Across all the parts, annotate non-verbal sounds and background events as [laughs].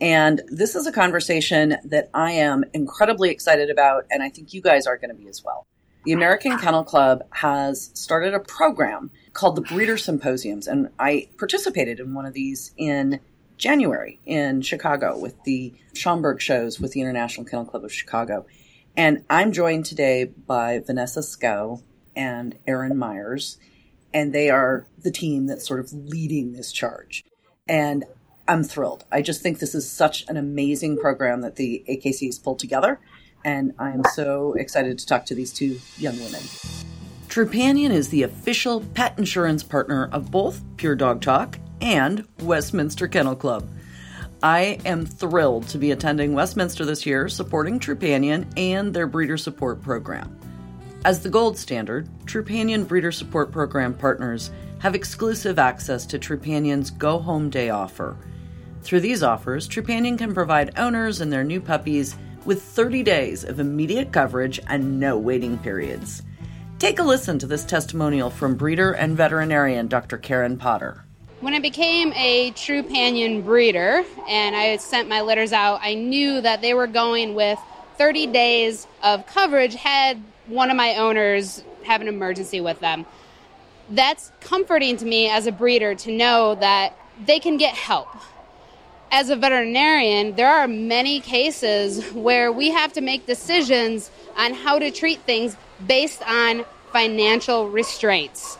and this is a conversation that I am incredibly excited about, and I think you guys are going to be as well. The American Kennel Club has started a program called the Breeder Symposiums, and I participated in one of these in January in Chicago with the Schaumburg shows with the International Kennel Club of Chicago. And I'm joined today by Vanessa Skou and Erin Myers, and they are the team that's sort of leading this charge. And I'm thrilled. I just think this is such an amazing program that the AKC has pulled together, and I am so excited to talk to these two young women. Trupanion is the official pet insurance partner of both Pure Dog Talk and Westminster Kennel Club. I am thrilled to be attending Westminster this year, supporting Trupanion and their breeder support program. As the gold standard, Trupanion Breeder Support Program partners have exclusive access to Trupanion's Go Home Day offer – through these offers, Trupanion can provide owners and their new puppies with 30 days of immediate coverage and no waiting periods. Take a listen to this testimonial from breeder and veterinarian Dr. Karen Potter. When I became a Trupanion breeder and I sent my litters out, I knew that they were going with 30 days of coverage had one of my owners have an emergency with them. That's comforting to me as a breeder to know that they can get help as a veterinarian, there are many cases where we have to make decisions on how to treat things based on financial restraints.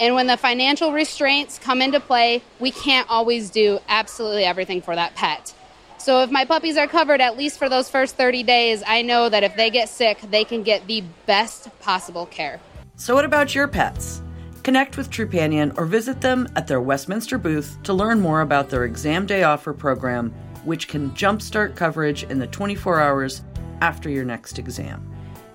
And when the financial restraints come into play, we can't always do absolutely everything for that pet. So if my puppies are covered at least for those first 30 days, I know that if they get sick, they can get the best possible care. So, what about your pets? Connect with Trupanion or visit them at their Westminster booth to learn more about their exam day offer program, which can jumpstart coverage in the 24 hours after your next exam.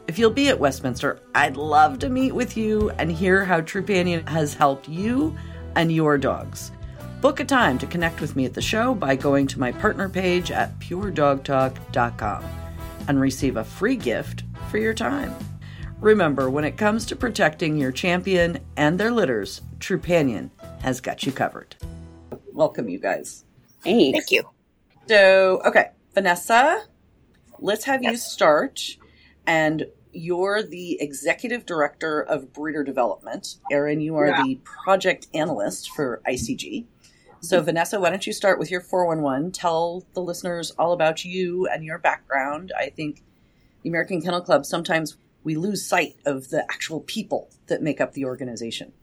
If you'll be at Westminster, I'd love to meet with you and hear how Trupanion has helped you and your dogs. Book a time to connect with me at the show by going to my partner page at puredogtalk.com and receive a free gift for your time. Remember, when it comes to protecting your champion and their litters, Trupanion has got you covered. Welcome, you guys. Hey. Thank you. So, okay, Vanessa, let's have yes. you start. And you're the executive director of breeder development. Erin, you are yeah. the project analyst for ICG. So, mm-hmm. Vanessa, why don't you start with your 411? Tell the listeners all about you and your background. I think the American Kennel Club sometimes we lose sight of the actual people that make up the organization.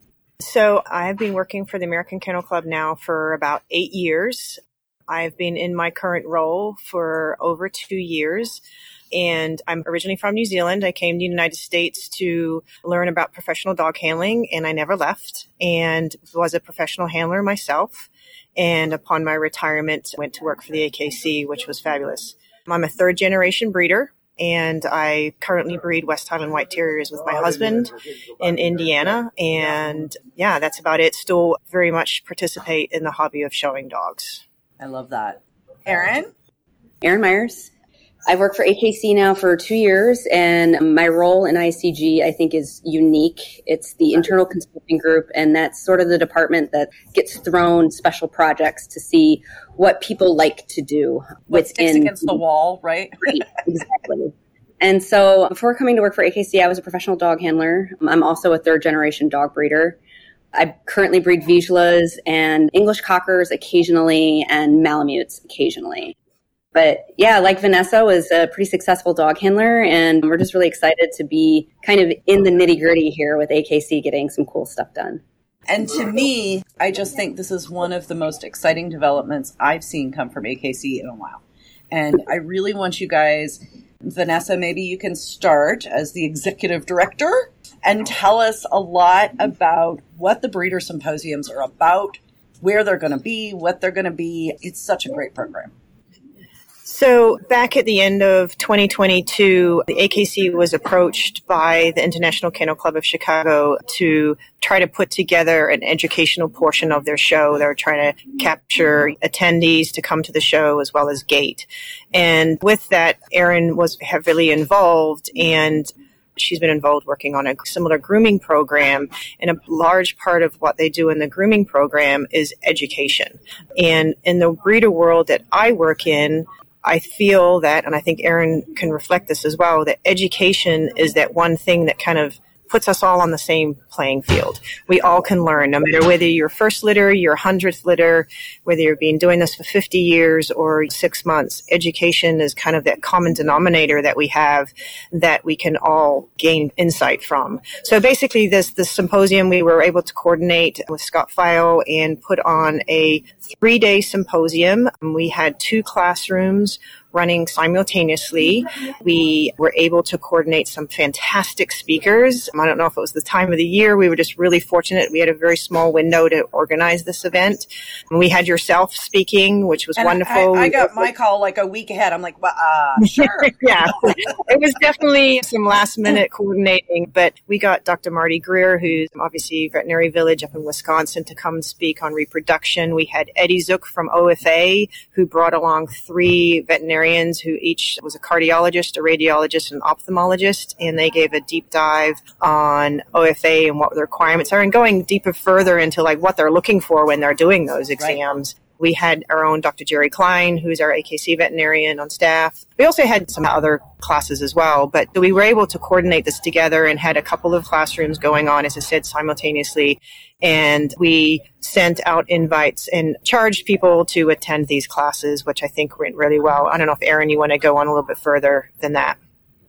So I've been working for the American Kennel Club now for about eight years. I've been in my current role for over two years. And I'm originally from New Zealand. I came to the United States to learn about professional dog handling, and I never left and was a professional handler myself. And upon my retirement, went to work for the AKC, which was fabulous. I'm a third generation breeder and I currently breed West Highland White Terriers with my husband in Indiana. And yeah, that's about it. Still very much participate in the hobby of showing dogs. I love that. Erin? Erin Myers. I've worked for AKC now for two years, and my role in ICG, I think, is unique. It's the internal consulting group, and that's sort of the department that gets thrown special projects to see what people like to do what within against the wall, right? [laughs] right, exactly. And so, before coming to work for AKC, I was a professional dog handler. I'm also a third generation dog breeder. I currently breed Vizslas and English Cockers occasionally and Malamutes occasionally. But yeah, like Vanessa was a pretty successful dog handler, and we're just really excited to be kind of in the nitty gritty here with AKC getting some cool stuff done. And to me, I just think this is one of the most exciting developments I've seen come from AKC in a while. And I really want you guys, Vanessa, maybe you can start as the executive director and tell us a lot about what the breeder symposiums are about, where they're going to be, what they're going to be. It's such a great program. So, back at the end of 2022, the AKC was approached by the International Kennel Club of Chicago to try to put together an educational portion of their show. They're trying to capture attendees to come to the show as well as gate. And with that, Erin was heavily involved and She's been involved working on a similar grooming program. And a large part of what they do in the grooming program is education. And in the breeder world that I work in, I feel that, and I think Erin can reflect this as well, that education is that one thing that kind of puts us all on the same playing field. We all can learn, no matter whether you're first litter, your hundredth litter, whether you're been doing this for 50 years or six months. Education is kind of that common denominator that we have that we can all gain insight from. So basically this, this symposium we were able to coordinate with Scott File and put on a three day symposium. We had two classrooms running simultaneously. We were able to coordinate some fantastic speakers. I don't know if it was the time of the year. We were just really fortunate. We had a very small window to organize this event. And we had yourself speaking, which was and wonderful. I, I, got my call like a week ahead. I'm like, well, uh, [laughs] sure. [laughs] yeah. it was definitely some last minute coordinating, but we got Dr. Marty Greer, who's obviously veterinary village up in Wisconsin to come speak on reproduction. We had Eddie Dziuk from OFA, who brought along three veterinarians who each was a cardiologist, a radiologist, and an ophthalmologist, and they gave a deep dive on OFA and what the requirements are, and going deeper further into like what they're looking for when they're doing those exams. Right. We had our own Dr. Jerry Klein, who's our AKC veterinarian on staff. We also had some other classes as well, but we were able to coordinate this together and had a couple of classrooms going on, as I said, simultaneously. And we sent out invites and charged people to attend these classes, which I think went really well. I don't know if Erin, you want to go on a little bit further than that.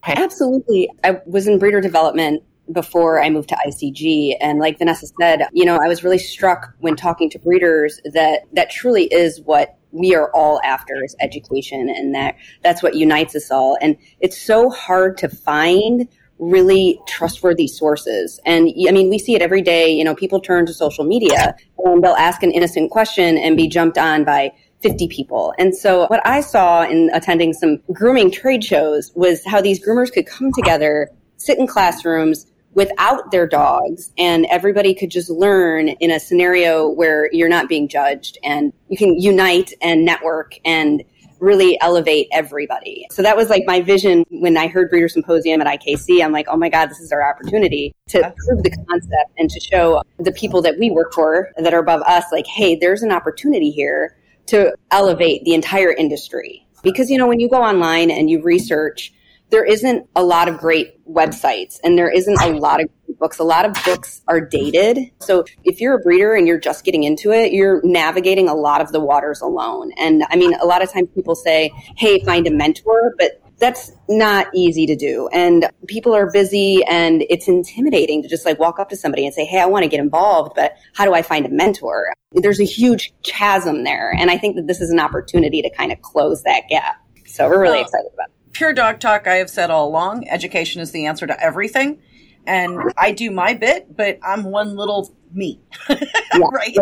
Absolutely. I was in breeder development before I moved to ICG. And like Vanessa said, you know, I was really struck when talking to breeders that that truly is what we are all after is education and that that's what unites us all. And it's so hard to find really trustworthy sources. And I mean, we see it every day. You know, people turn to social media and they'll ask an innocent question and be jumped on by 50 people. And so what I saw in attending some grooming trade shows was how these groomers could come together, sit in classrooms, without their dogs and everybody could just learn in a scenario where you're not being judged and you can unite and network and really elevate everybody. So that was like my vision when I heard Breeder Symposium at IKC. I'm like, oh my God, this is our opportunity to prove the concept and to show the people that we work for that are above us, like, hey, there's an opportunity here to elevate the entire industry. Because, you know, when you go online and you research there isn't a lot of great websites and there isn't a lot of books. A lot of books are dated. So if you're a breeder and you're just getting into it, you're navigating a lot of the waters alone. And I mean, a lot of times people say, Hey, find a mentor, but that's not easy to do. And people are busy and it's intimidating to just like walk up to somebody and say, Hey, I want to get involved, but how do I find a mentor? There's a huge chasm there. And I think that this is an opportunity to kind of close that gap. So we're really excited about it. Pure Dog Talk, I have said all along, education is the answer to everything. And I do my bit, but I'm one little me, [laughs] right?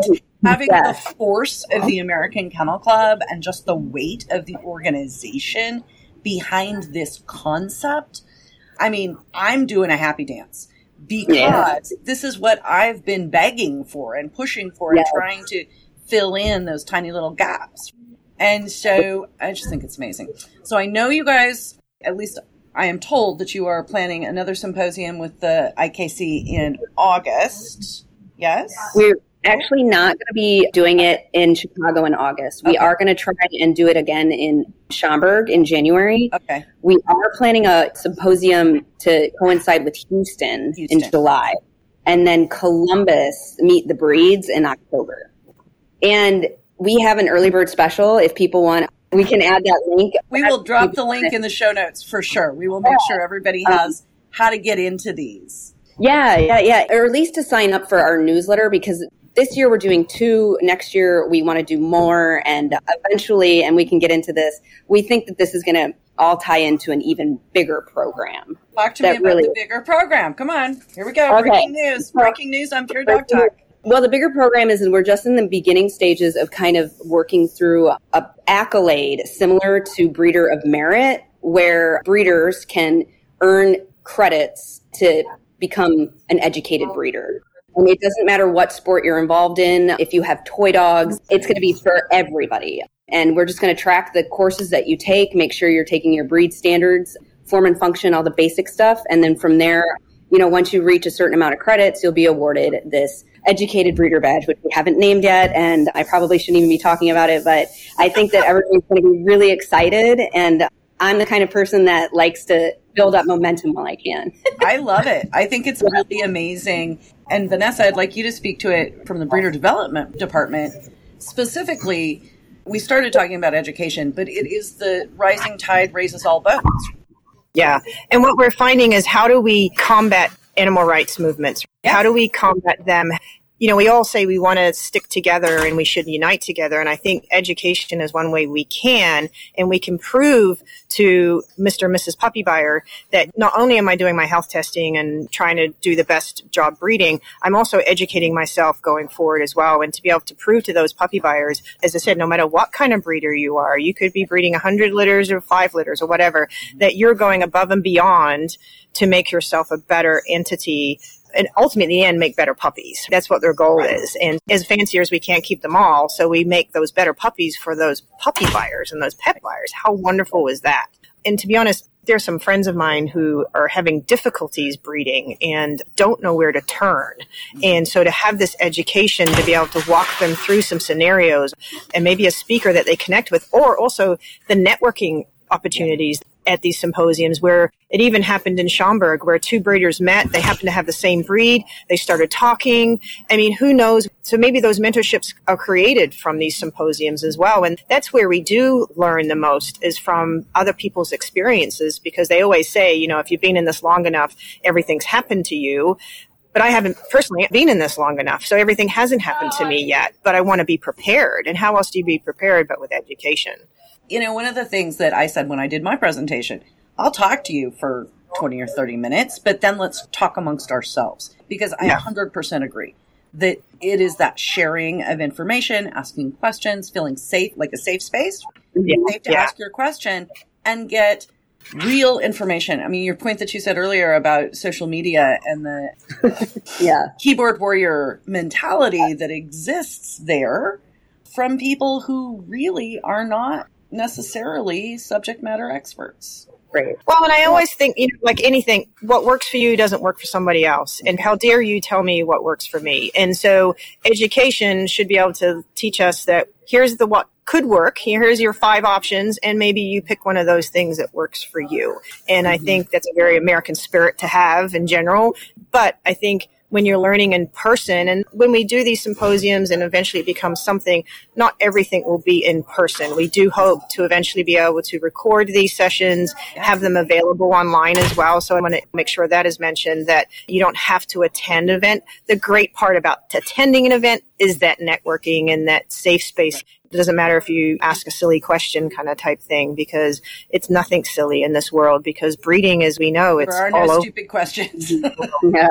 Having the force of the American Kennel Club and just the weight of the organization behind this concept. I mean, I'm doing a happy dance because yeah. this is what I've been begging for and pushing for and trying to fill in those tiny little gaps. And so I just think it's amazing. So I know you guys, at least I am told that you are planning another symposium with the IKC in August. Yes? We're actually not going to be doing it in Chicago in August. We okay. are going to try and do it again in Schaumburg in January. Okay. We are planning a symposium to coincide with Houston, Houston. in July. And then Columbus, Meet the Breeds in October. And we have an early bird special if people want we can add that link. We will drop the link in the show notes for sure. We will make sure everybody has um, how to get into these. Yeah yeah yeah. Or at least to sign up for our newsletter because this year we're doing two. Next year we want to do more and eventually and we can get into this we think that this is going to all tie into an even bigger program. Talk to me about really the bigger program. Come on. Here we go. Okay. breaking news. Breaking news on pure dog talk Well, the bigger program is, and we're just in the beginning stages of kind of working through a accolade similar to Breeder of Merit, where breeders can earn credits to become an educated breeder. And it doesn't matter what sport you're involved in. If you have toy dogs, it's going to be for everybody. And we're just going to track the courses that you take, make sure you're taking your breed standards, form and function, all the basic stuff. And then from there, you know, once you reach a certain amount of credits, you'll be awarded this educated breeder badge, which we haven't named yet. And I probably shouldn't even be talking about it, but I think that everyone's going to be really excited. And I'm the kind of person that likes to build up momentum while I can. I love it. I think it's really amazing. And Vanessa, I'd like you to speak to it from the breeder development department. Specifically, we started talking about education, but it is the rising tide raises all boats. Yeah. And what we're finding is how do we combat animal rights movements? How do we combat them? you know, we all say we want to stick together and we should unite together. And I think education is one way we can. And we can prove to Mr. and Mrs. Puppy Buyer that not only am I doing my health testing and trying to do the best job breeding, I'm also educating myself going forward as well. And to be able to prove to those puppy buyers, as I said, no matter what kind of breeder you are, you could be breeding 100 litters or five litters or whatever, that you're going above and beyond to make yourself a better entity and ultimately in the end make better puppies. That's what their goal right. is. And as fanciers, we can't keep them all. So we make those better puppies for those puppy buyers and those pet buyers. How wonderful is that? And to be honest, there's some friends of mine who are having difficulties breeding and don't know where to turn. Mm-hmm. And so to have this education to be able to walk them through some scenarios and maybe a speaker that they connect with, or also the networking opportunities at these symposiums where it even happened in Schaumburg where two breeders met. They happened to have the same breed. They started talking. I mean, who knows? So maybe those mentorships are created from these symposiums as well. And that's where we do learn the most is from other people's experiences because they always say, you know, if you've been in this long enough, everything's happened to you but I haven't personally been in this long enough. So everything hasn't happened to me yet, but I want to be prepared. And how else do you be prepared but with education? You know, one of the things that I said when I did my presentation, I'll talk to you for 20 or 30 minutes, but then let's talk amongst ourselves because I yeah. 100% agree that it is that sharing of information, asking questions, feeling safe, like a safe space, yeah. safe to yeah. ask your question and get real information. I mean, your point that you said earlier about social media and the [laughs] yeah. keyboard warrior mentality that exists there from people who really are not necessarily subject matter experts. Right. Well, and I always think, you know, like anything, what works for you doesn't work for somebody else. And how dare you tell me what works for me? And so education should be able to teach us that here's the what could work. Here's your five options, and maybe you pick one of those things that works for you. And I mm-hmm. think that's a very American spirit to have in general. But I think when you're learning in person. And when we do these symposiums and eventually it becomes something, not everything will be in person. We do hope to eventually be able to record these sessions, have them available online as well. So I want to make sure that is mentioned that you don't have to attend an event. The great part about attending an event is that networking and that safe space. It doesn't matter if you ask a silly question kind of type thing because it's nothing silly in this world because breeding, as we know, it's there are all no over. stupid questions. [laughs] [laughs] yeah.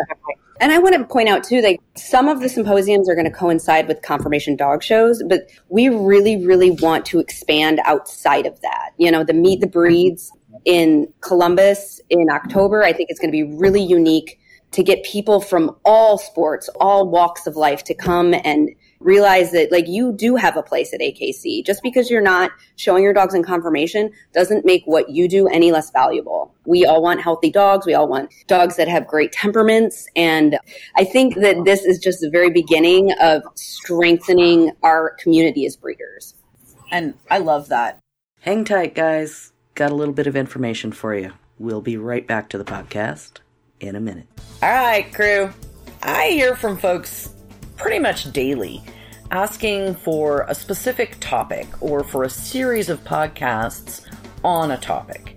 And I want to point out too, that some of the symposiums are going to coincide with conformation dog shows, but we really, really want to expand outside of that. You know, the meet the breeds in Columbus in October, I think it's going to be really unique to get people from all sports, all walks of life to come and realize that like you do have a place at AKC. Just because you're not showing your dogs in conformation doesn't make what you do any less valuable. We all want healthy dogs. We all want dogs that have great temperaments. And I think that this is just the very beginning of strengthening our community as breeders. And I love that. Hang tight, guys. Got a little bit of information for you. We'll be right back to the podcast in a minute. All right, crew. I hear from folks pretty much daily asking for a specific topic or for a series of podcasts on a topic.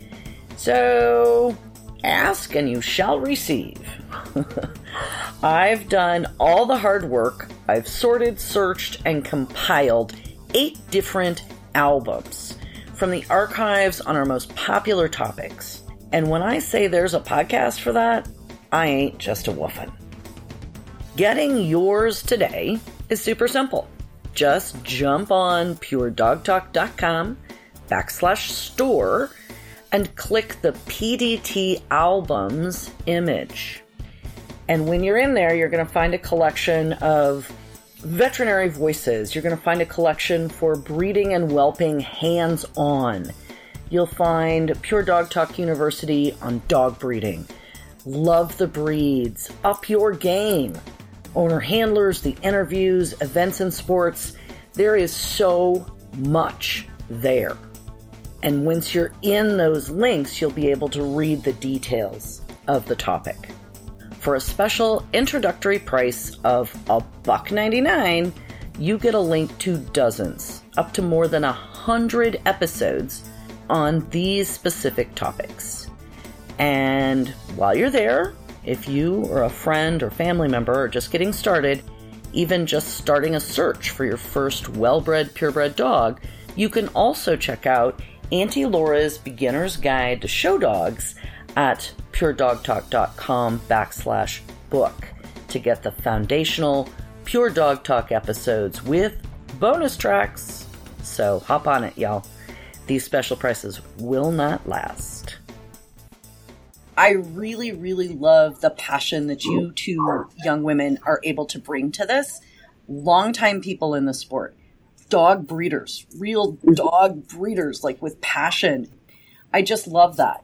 So ask and you shall receive. [laughs] I've done all the hard work. I've sorted, searched, and compiled eight different albums from the archives on our most popular topics. And when I say there's a podcast for that, I ain't just a woofin'. Getting yours today is super simple. Just jump on puredogtalk.com backslash store and click the PDT albums image. And when you're in there, you're going to find a collection of veterinary voices. You're going to find a collection for breeding and whelping hands on. You'll find Pure Dog Talk University on dog breeding. Love the breeds. Up your game. Owner handlers, the interviews, events and sports. There is so much there. And once you're in those links, you'll be able to read the details of the topic. For a special introductory price of a buck 99, you get a link to dozens, up to more than a hundred episodes on these specific topics. And while you're there, if you or a friend or family member are just getting started, even just starting a search for your first well bred, purebred dog, you can also check out Auntie Laura's Beginner's Guide to Show Dogs at puredogtalk.com backslash book to get the foundational Pure Dog Talk episodes with bonus tracks. So hop on it, y'all. These special prices will not last. I really, really love the passion that you two young women are able to bring to this. Longtime people in the sport dog breeders, real dog breeders, like with passion. I just love that.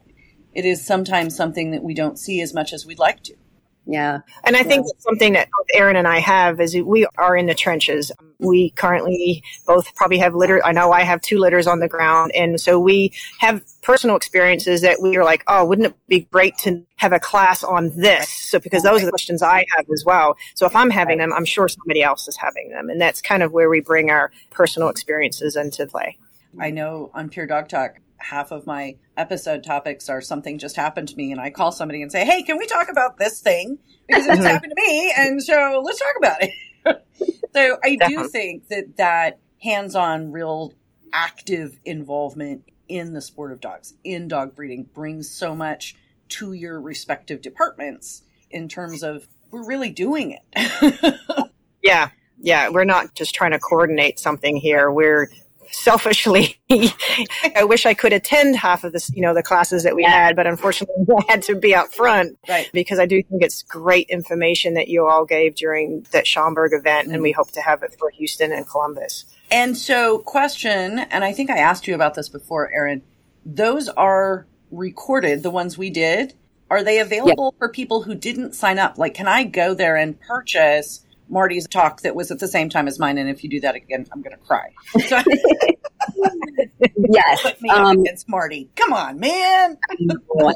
It is sometimes something that we don't see as much as we'd like to. Yeah. And I think that's something that both Erin and I have is we are in the trenches. Mm-hmm. We currently both probably have litter. I know I have two litters on the ground. And so we have personal experiences that we are like, oh, wouldn't it be great to have a class on this? So because those are the questions I have as well. So if I'm having them, I'm sure somebody else is having them. And that's kind of where we bring our personal experiences into play. I know on Pure Dog Talk, half of my episode topics are something just happened to me and I call somebody and say, Hey, can we talk about this thing? Because it's mm-hmm. happened to me. And so let's talk about it. [laughs] so I do think that that hands on, real active involvement in the sport of dogs, in dog breeding, brings so much to your respective departments in terms of we're really doing it. [laughs] yeah. Yeah. We're not just trying to coordinate something here. We're selfishly, [laughs] I wish I could attend half of this, you know, the classes that we had, but unfortunately [laughs] I had to be out front right. because I do think it's great information that you all gave during that Schaumburg event. Mm-hmm. And we hope to have it for Houston and Columbus. And so question, and I think I asked you about this before, Erin, those are recorded, the ones we did. Are they available for people who didn't sign up? Like, can I go there and purchase Marty's talk that was at the same time as mine. And if you do that again, I'm going to cry. So, [laughs] yes. Put me um, against Marty. Come on, man. [laughs]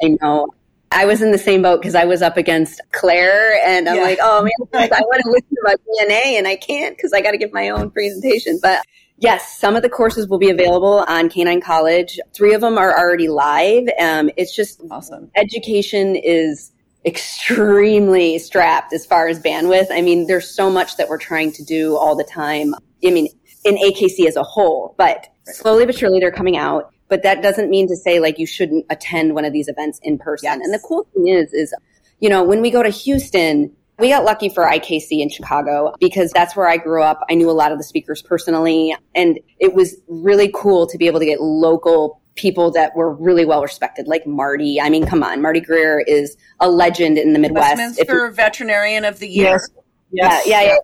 I know. I was in the same boat because I was up against Claire, and I'm yeah. like, oh man, [laughs] I want to listen to my DNA, and I can't because I got to give my own presentation. But yes, some of the courses will be available on Canine College. Three of them are already live. Um, it's just awesome. Education is extremely strapped as far as bandwidth. I mean, there's so much that we're trying to do all the time. I mean, in AKC as a whole, but slowly but surely they're coming out. But that doesn't mean to say like you shouldn't attend one of these events in person. Yes. And the cool thing is, is, you know, when we go to Houston, we got lucky for IKC in Chicago because that's where I grew up. I knew a lot of the speakers personally and it was really cool to be able to get local people that were really well respected, like Marty. I mean, come on, Marty Greer is a legend in the Midwest. Westminster Veterinarian of the Year. Yes. yes. Yeah, yeah, yeah.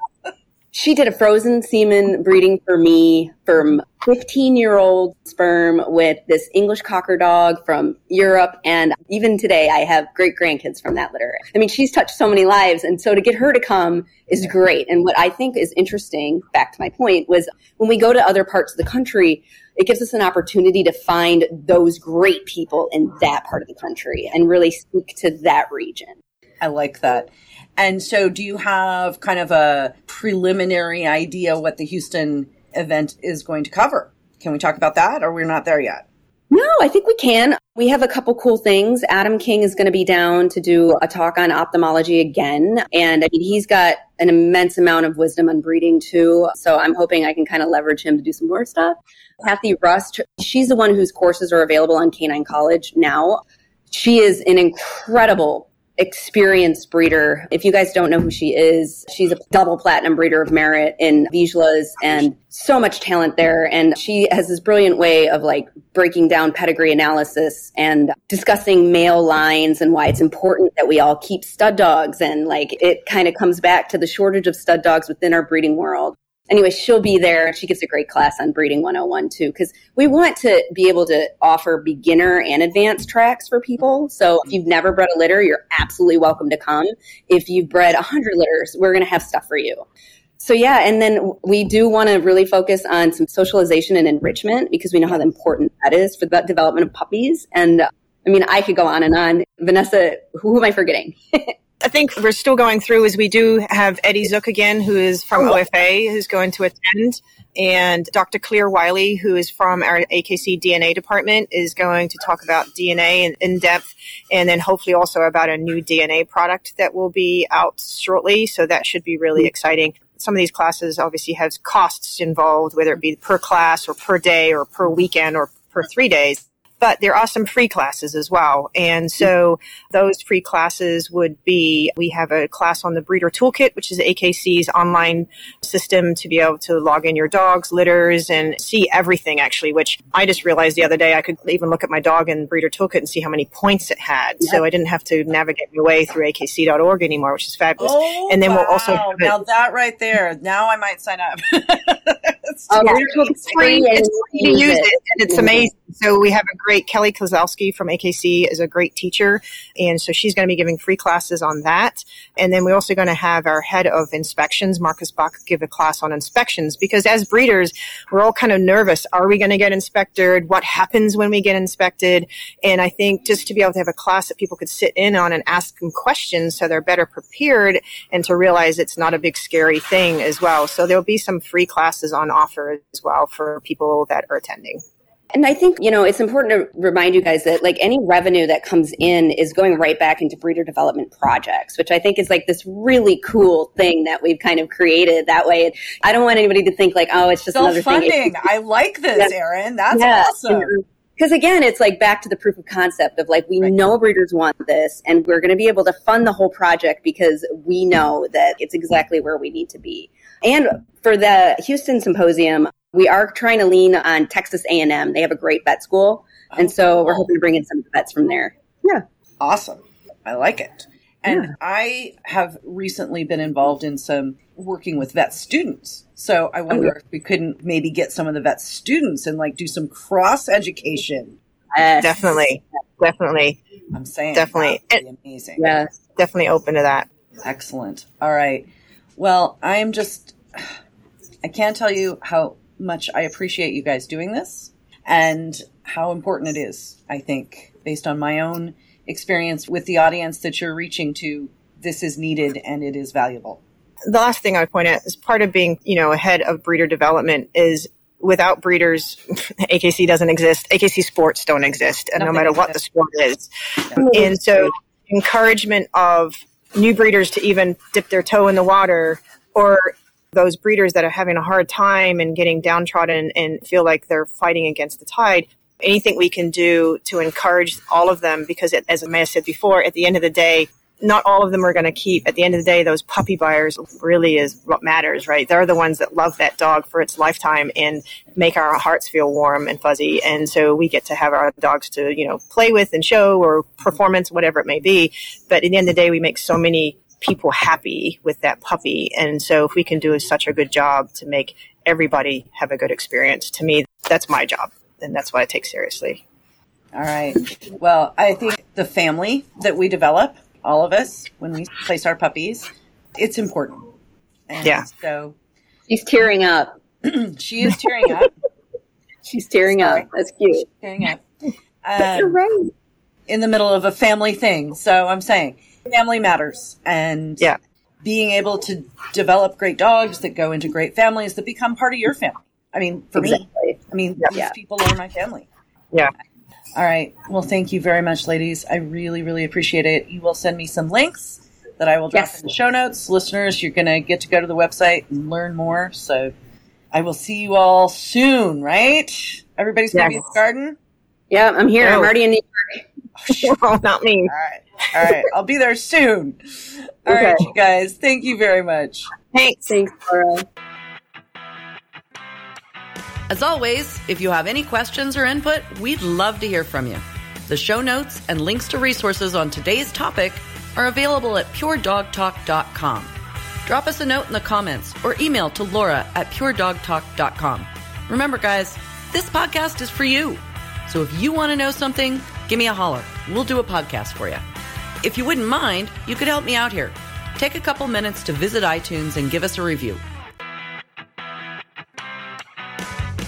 She did a frozen semen breeding for me from 15 year old sperm with this English cocker dog from Europe. And even today, I have great grandkids from that litter. I mean, she's touched so many lives. And so to get her to come is great. And what I think is interesting, back to my point, was when we go to other parts of the country, it gives us an opportunity to find those great people in that part of the country and really speak to that region. I like that. And so, do you have kind of a preliminary idea what the Houston event is going to cover? Can we talk about that, or we're not there yet? No, I think we can. We have a couple cool things. Adam King is going to be down to do a talk on ophthalmology again. And I mean, he's got an immense amount of wisdom on breeding too. So I'm hoping I can kind of leverage him to do some more stuff. Kathy Rust, she's the one whose courses are available on Canine College now. She is an incredible experienced breeder. If you guys don't know who she is, she's a double platinum breeder of merit in Vizslas and so much talent there. And she has this brilliant way of like breaking down pedigree analysis and discussing male lines and why it's important that we all keep stud dogs. And like it kind of comes back to the shortage of stud dogs within our breeding world anyway, she'll be there. She gives a great class on breeding 101 too, because we want to be able to offer beginner and advanced tracks for people. So if you've never bred a litter, you're absolutely welcome to come. If you've bred 100 litters, we're going to have stuff for you. So yeah, and then we do want to really focus on some socialization and enrichment because we know how important that is for the development of puppies. And uh, I mean, I could go on and on. Vanessa, who am I forgetting? [laughs] I think we're still going through as we do have Eddie Dziuk again, who is from oh. OFA, who's going to attend. And Dr. Claire Wiley, who is from our AKC DNA department, is going to talk about DNA in, in depth and then hopefully also about a new DNA product that will be out shortly. So that should be really mm-hmm. exciting some of these classes obviously has costs involved, whether it be per class or per day or per weekend or per three days but there are some free classes as well. And so those free classes would be, we have a class on the Breeder Toolkit, which is AKC's online system to be able to log in your dog's litters and see everything actually, which I just realized the other day I could even look at my dog in Breeder Toolkit and see how many points it had. Yep. So I didn't have to navigate my way through akc.org anymore, which is fabulous. Oh, and then wow. we'll also oh, now that right there. Now I might sign up. [laughs] oh, yeah. It's free, it's free to use it, and it's amazing. So we have a great Kelly Kozlowski from AKC is a great teacher, and so she's going to be giving free classes on that. And then we're also going to have our head of inspections, Marcus Bach, give a class on inspections because as breeders, we're all kind of nervous. Are we going to get inspected? What happens when we get inspected? And I think just to be able to have a class that people could sit in on and ask them questions so they're better prepared and to realize it's not a big scary thing as well. So there'll be some free classes on offer as well for people that are attending. And I think, you know, it's important to remind you guys that like any revenue that comes in is going right back into breeder development projects, which I think is like this really cool thing that we've kind of created that way. I don't want anybody to think like, oh, it's just another thing. I like this, yeah. Erin. That's yeah. awesome. Because um, again, it's like back to the proof of concept of like, we right. know breeders want this and we're going to be able to fund the whole project because we know that it's exactly where we need to be. And for the Houston symposium, we are trying to lean on Texas A&M. They have a great vet school. And so we're oh. hoping to bring in some vets from there. Yeah. Awesome. I like it. And yeah. I have recently been involved in some working with vet students. So I oh, wonder oh, yeah. if we couldn't maybe get some of the vet students and like do some cross education. Yes. Definitely. Definitely. I'm saying definitely amazing. Yeah. Definitely open to that. Excellent. All right. Well, I'm just I can't tell you how much I appreciate you guys doing this and how important it is, I think, based on my own experience with the audience that you're reaching to, this is needed and it is valuable. The last thing I would point out is part of being, you know, ahead of breeder development is without breeders, [laughs] AKC doesn't exist. AKC sports don't exist, and Nothing no matter what the sport is. Yeah. And so, encouragement of new breeders to even dip their toe in the water or those breeders that are having a hard time and getting downtrodden and feel like they're fighting against the tide, anything we can do to encourage all of them, because it, as Maya said before, at the end of the day, not all of them are going to keep. At the end of the day, those puppy buyers really is what matters, right? They're the ones that love that dog for its lifetime and make our hearts feel warm and fuzzy. And so we get to have our dogs to, you know, play with and show or performance, whatever it may be. But at the end of the day, we make so many people happy with that puppy. And so if we can do such a good job to make everybody have a good experience, to me, that's my job. And that's what I take seriously. All right. Well, I think the family that we develop, all of us, when we place our puppies, it's important. And yeah. So she's tearing up. [clears throat] she is tearing up. [laughs] she's tearing Sorry. up. That's cute. She's tearing up. Um, you're right. In the middle of a family thing. So I'm saying family matters and yeah being able to develop great dogs that go into great families that become part of your family i mean for exactly. me i mean yeah. these people are my family yeah all right well thank you very much ladies i really really appreciate it you will send me some links that i will drop yes. in the show notes listeners you're going to get to go to the website and learn more so i will see you all soon right everybody's going to be in the garden yeah i'm here i'm oh. already in new york oh, [laughs] not me all right All right. I'll be there soon. All okay. right, you guys. Thank you very much. Thanks. Thanks, Laura. As always, if you have any questions or input, we'd love to hear from you. The show notes and links to resources on today's topic are available at puredogtalk.com. Drop us a note in the comments or email to laura at puredogtalk.com. Remember, guys, this podcast is for you. So if you want to know something, give me a holler. We'll do a podcast for you. If you wouldn't mind, you could help me out here. Take a couple minutes to visit iTunes and give us a review.